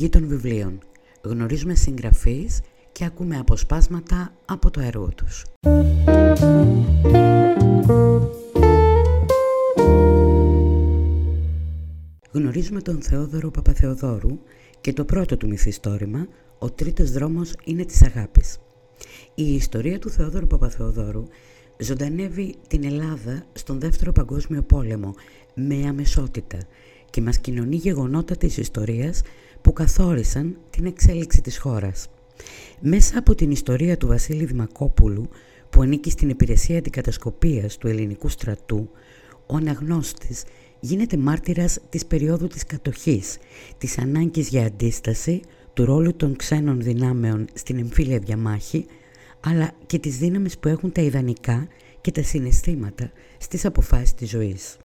πηγή των βιβλίων. Γνωρίζουμε συγγραφείς και ακούμε αποσπάσματα από το έργο τους. Γνωρίζουμε τον Θεόδωρο Παπαθεοδόρου και το πρώτο του μυθιστόρημα «Ο τρίτος δρόμος είναι της αγάπης». Η ιστορία του Θεόδωρου Παπαθεοδόρου ζωντανεύει την Ελλάδα στον Δεύτερο Παγκόσμιο Πόλεμο με αμεσότητα και μας κοινωνεί γεγονότα της ιστορίας που καθόρισαν την εξέλιξη της χώρας. Μέσα από την ιστορία του Βασίλη Δημακόπουλου που ανήκει στην υπηρεσία αντικατασκοπίας του ελληνικού στρατού, ο αναγνώστης γίνεται μάρτυρας της περίοδου της κατοχής, της ανάγκης για αντίσταση, του ρόλου των ξένων δυνάμεων στην εμφύλια διαμάχη, αλλά και τις δύναμεις που έχουν τα ιδανικά και τα συναισθήματα στις αποφάσεις της ζωής.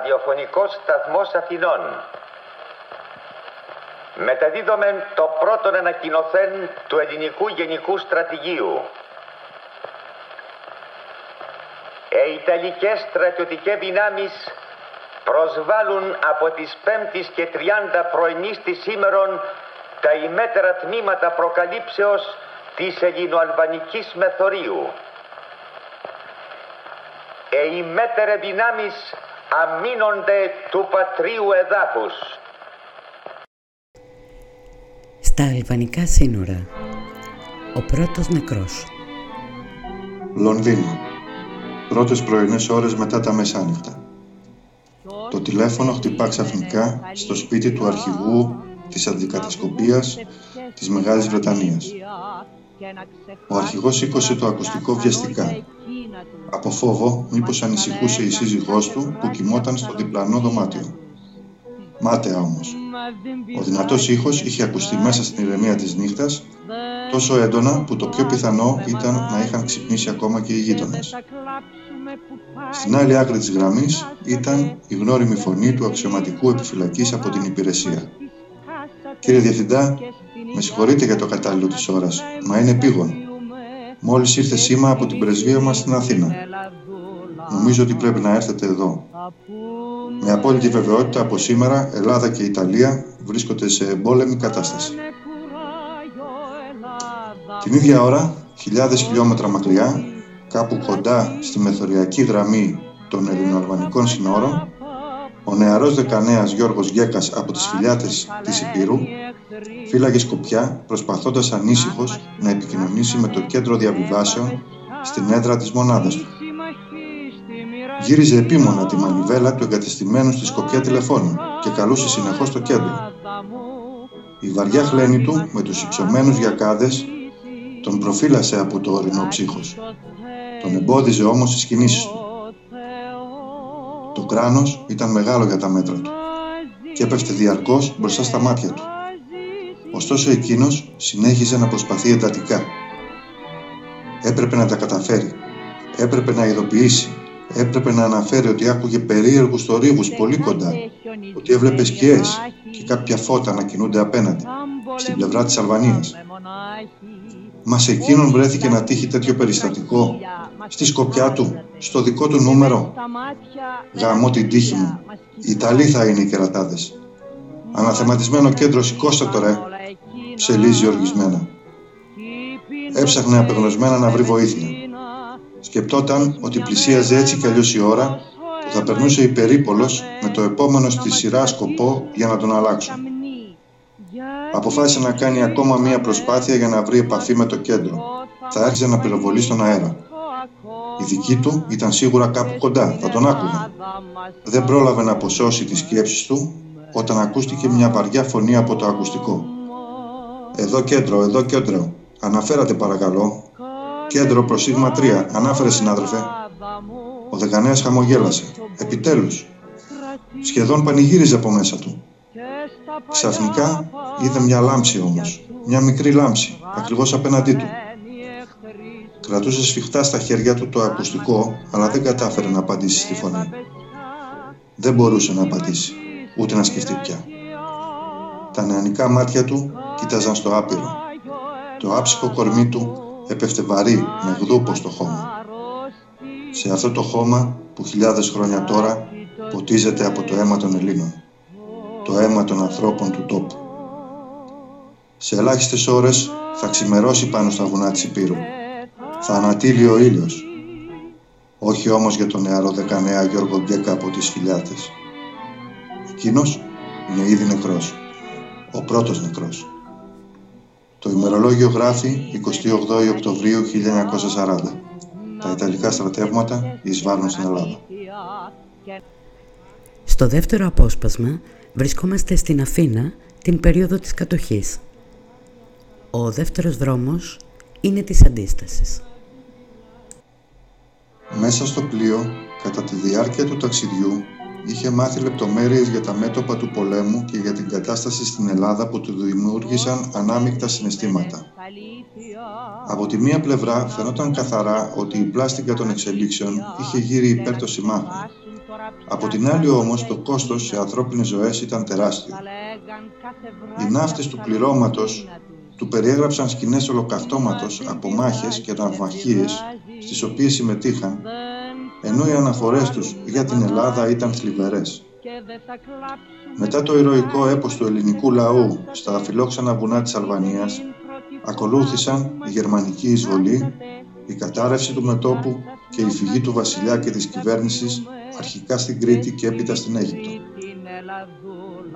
Ραδιοφωνικός σταθμός Αθηνών. Μεταδίδομεν το πρώτον ανακοινωθέν του ελληνικού γενικού στρατηγίου. Οι Ιταλικές στρατιωτικές δυνάμεις προσβάλλουν από τις 5ης και 30 πρωινής της σήμερον τα ημέτερα τμήματα προκαλύψεως της ελληνοαλβανικής μεθορίου. Οι ημέτερε δυνάμεις αμήνονται του πατρίου εδάφους. Στα αλβανικά σύνορα Ο πρώτος νεκρός Λονδίνο Πρώτες πρωινές ώρες μετά τα μεσάνυχτα Το τηλέφωνο χτυπά ξαφνικά στο σπίτι του αρχηγού της αντικατασκοπίας της Μεγάλης Βρετανίας. Ο αρχηγός σήκωσε το ακουστικό βιαστικά. Από φόβο μήπως ανησυχούσε η σύζυγός του που κοιμόταν στο διπλανό δωμάτιο. Μάταια όμως. Ο δυνατός ήχος είχε ακουστεί μέσα στην ηρεμία της νύχτας τόσο έντονα που το πιο πιθανό ήταν να είχαν ξυπνήσει ακόμα και οι γείτονες. Στην άλλη άκρη της γραμμής ήταν η γνώριμη φωνή του αξιωματικού επιφυλακής από την υπηρεσία. «Κύριε Διευθυντά, με συγχωρείτε για το κατάλληλο της ώρας, μα είναι πήγον. Μόλις ήρθε σήμα από την πρεσβεία μας στην Αθήνα. Νομίζω ότι πρέπει να έρθετε εδώ. Με απόλυτη βεβαιότητα από σήμερα Ελλάδα και Ιταλία βρίσκονται σε εμπόλεμη κατάσταση. Την ίδια ώρα, χιλιάδες χιλιόμετρα μακριά, κάπου κοντά στη μεθοριακή γραμμή των ελληνοαλβανικών συνόρων, ο νεαρός δεκανέας Γιώργος Γκέκας από τις φυλιάτες της Υπήρου φύλαγε σκοπιά προσπαθώντας ανήσυχος να επικοινωνήσει με το κέντρο διαβιβάσεων στην έδρα της μονάδας του. Γύριζε επίμονα τη μανιβέλα του εγκατεστημένου στη σκοπιά τηλεφώνου και καλούσε συνεχώς το κέντρο. Η βαριά χλένη του με τους υψωμένους γιακάδες τον προφύλασε από το ορεινό ψύχος. Τον εμπόδιζε όμως στις κινήσεις του. Το κράνος ήταν μεγάλο για τα μέτρα του και έπεφτε διαρκώς μπροστά στα μάτια του. Ωστόσο εκείνος συνέχιζε να προσπαθεί εντατικά. Έπρεπε να τα καταφέρει. Έπρεπε να ειδοποιήσει. Έπρεπε να αναφέρει ότι άκουγε περίεργους θορύβους πολύ κοντά. Ότι έβλεπε σκιές και κάποια φώτα να κινούνται απέναντι, στην πλευρά της Αλβανίας. Μα σε εκείνον βρέθηκε να τύχει τέτοιο περιστατικό, στη σκοπιά του, στο δικό του νούμερο. Γαμώ την τύχη μου. Οι Ιταλοί θα είναι οι κερατάδες. Αναθεματισμένο κέντρο, σηκώστε το ρε, ψελίζει οργισμένα. Έψαχνε απεγνωσμένα να βρει βοήθεια. Σκεπτόταν ότι πλησίαζε έτσι κι αλλιώς η ώρα που θα περνούσε υπερήπολος με το επόμενο στη σειρά σκοπό για να τον αλλάξουν. Αποφάσισε να κάνει ακόμα μία προσπάθεια για να βρει επαφή με το κέντρο. Θα άρχισε να πυροβολεί στον αέρα. Η δική του ήταν σίγουρα κάπου κοντά, θα τον άκουγαν. Δεν πρόλαβε να αποσώσει τις σκέψεις του όταν ακούστηκε μια βαριά φωνή από το ακουστικό. «Εδώ κέντρο, εδώ κέντρο. Αναφέρατε παρακαλώ. Κέντρο προς σίγμα 3. Ανάφερε συνάδελφε». Ο δεκανέας χαμογέλασε. «Επιτέλους». Σχεδόν πανηγύριζε από μέσα του. Ξαφνικά είδε μια λάμψη όμως. Μια μικρή λάμψη, ακριβώς απέναντί του. Κρατούσε σφιχτά στα χέρια του το ακουστικό, αλλά δεν κατάφερε να απαντήσει στη φωνή. Δεν μπορούσε να απαντήσει, ούτε να σκεφτεί πια. Τα νεανικά μάτια του κοίταζαν στο άπειρο. Το άψυχο κορμί του έπεφτε βαρύ με γδούπο στο χώμα. Σε αυτό το χώμα που χιλιάδες χρόνια τώρα ποτίζεται από το αίμα των Ελλήνων. Το αίμα των ανθρώπων του τόπου. Σε ελάχιστες ώρες θα ξημερώσει πάνω στα βουνά της Υπήρου. Θα ανατείλει ο ήλιος. Όχι όμως για τον νεαρό δεκανέα Γιώργο Γκέκα από τις Φιλιάτες. Εκείνος είναι ήδη νεκρός. Ο πρώτος νεκρός. Το ημερολόγιο γράφει 28 Οκτωβρίου 1940. Τα Ιταλικά στρατεύματα εισβάλλουν στην Ελλάδα. Στο δεύτερο απόσπασμα βρισκόμαστε στην Αθήνα την περίοδο της κατοχής. Ο δεύτερος δρόμος είναι της αντίστασης. Μέσα στο πλοίο, κατά τη διάρκεια του ταξιδιού, είχε μάθει λεπτομέρειες για τα μέτωπα του πολέμου και για την κατάσταση στην Ελλάδα που του δημιούργησαν ανάμεικτα συναισθήματα. Από τη μία πλευρά φαινόταν καθαρά ότι η πλάστικα των εξελίξεων είχε γύρει υπέρ των συμμάχων. Από την άλλη όμως το κόστος σε ανθρώπινες ζωές ήταν τεράστιο. Οι ναύτες του πληρώματος του περιέγραψαν σκηνές ολοκαυτώματος από μάχες και ναυμαχίες στις οποίες συμμετείχαν ενώ οι αναφορές τους για την Ελλάδα ήταν θλιβερές. Μετά το ηρωικό έπος του ελληνικού λαού στα αφιλόξανα βουνά της Αλβανίας, ακολούθησαν η γερμανική εισβολή, η κατάρρευση του μετόπου και η φυγή του βασιλιά και της κυβέρνησης αρχικά στην Κρήτη και έπειτα στην Αίγυπτο.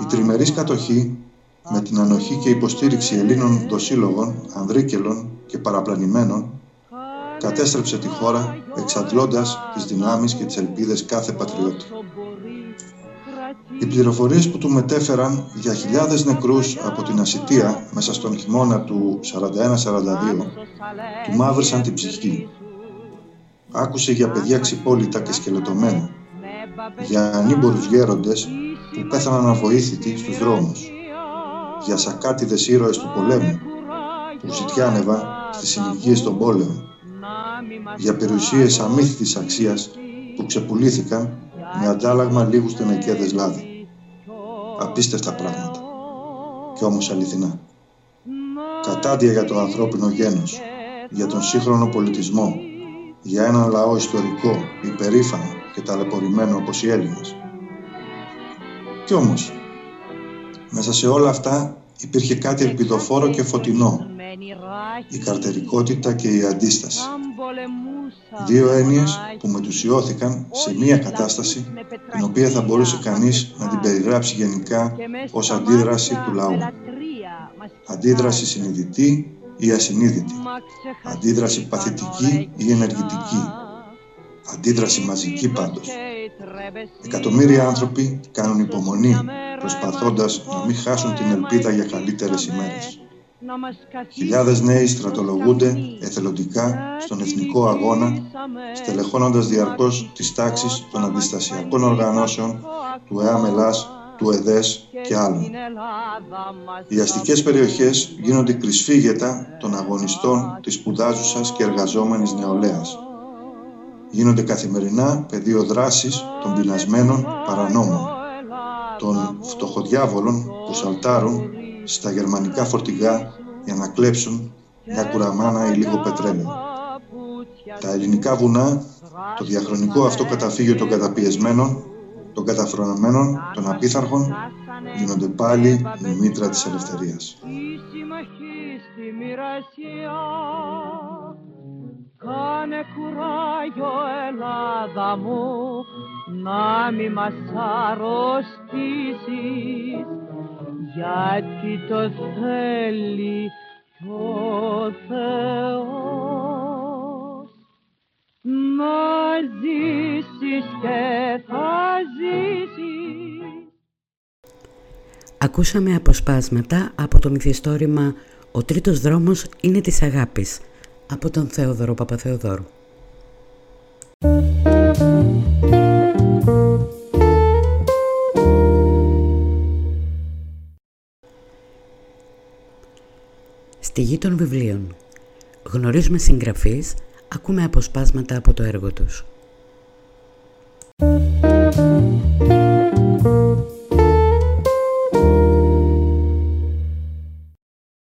Η τριμερής κατοχή με την ανοχή και υποστήριξη Ελλήνων δοσύλλογων, ανδρίκελων και παραπλανημένων κατέστρεψε τη χώρα εξαντλώντας τις δυνάμεις και τις ελπίδες κάθε πατριώτη. Οι πληροφορίες που του μετέφεραν για χιλιάδες νεκρούς από την Ασιτία μέσα στον χειμώνα του 41-42 του μαύρησαν την ψυχή. Άκουσε για παιδιά ξυπόλυτα και σκελετωμένα, για ανήμπορους γέροντες που πέθαναν αβοήθητοι στους δρόμους, για σακάτιδες ήρωες του πολέμου που ζητιάνευαν στις συνοικίες των πόλεων για περιουσίες αμύθιτης αξίας που ξεπουλήθηκαν με αντάλλαγμα λίγους τενεκέδες λάδι. Απίστευτα πράγματα. Κι όμως αληθινά. Κατάντια για το ανθρώπινο γένος, για τον σύγχρονο πολιτισμό, για έναν λαό ιστορικό, υπερήφανο και ταλαιπωρημένο όπως οι Έλληνες. Κι όμως, μέσα σε όλα αυτά υπήρχε κάτι ελπιδοφόρο και φωτεινό. Η καρτερικότητα και η αντίσταση. Δύο έννοιες που μετουσιώθηκαν σε μία κατάσταση την οποία θα μπορούσε κανείς να την περιγράψει γενικά ως αντίδραση του λαού. Αντίδραση συνειδητή ή ασυνείδητη. Αντίδραση παθητική ή ενεργητική. Αντίδραση μαζική πάντως. Εκατομμύρια άνθρωποι κάνουν υπομονή προσπαθώντας να μην χάσουν την ελπίδα για καλύτερες ημέρες. Χιλιάδες νέοι στρατολογούνται εθελοντικά στον εθνικό αγώνα, στελεχώνοντας διαρκώς τις τάξεις των αντιστασιακών οργανώσεων του ΕΑΜΕΛΑΣ, του ΕΔΕΣ και άλλων. Οι αστικές περιοχές γίνονται κρυσφύγετα των αγωνιστών της σπουδάζουσας και εργαζόμενης νεολαίας. Γίνονται καθημερινά πεδίο δράσης των πεινασμένων παρανόμων, των φτωχοδιάβολων που σαλτάρουν στα γερμανικά φορτηγά για να κλέψουν μια κουραμάνα ή λίγο πετρέλαιο. Τα ελληνικά βουνά, το διαχρονικό αυτό καταφύγιο των καταπιεσμένων, των καταφρονωμένων, των απίθαρχων, γίνονται πάλι η μήτρα της ελευθερίας. Κάνε κουράγιο Ελλάδα μου να μη μας αρρωστήσεις γιατί το θέλει το Θεός να ζήσεις και θα ζήσεις Ακούσαμε αποσπάσματα από το μυθιστόρημα «Ο τρίτος δρόμος είναι της αγάπης» από τον Θεόδωρο Παπαθεοδόρου. Στη γη των βιβλίων γνωρίζουμε συγγραφείς, ακούμε αποσπάσματα από το έργο τους.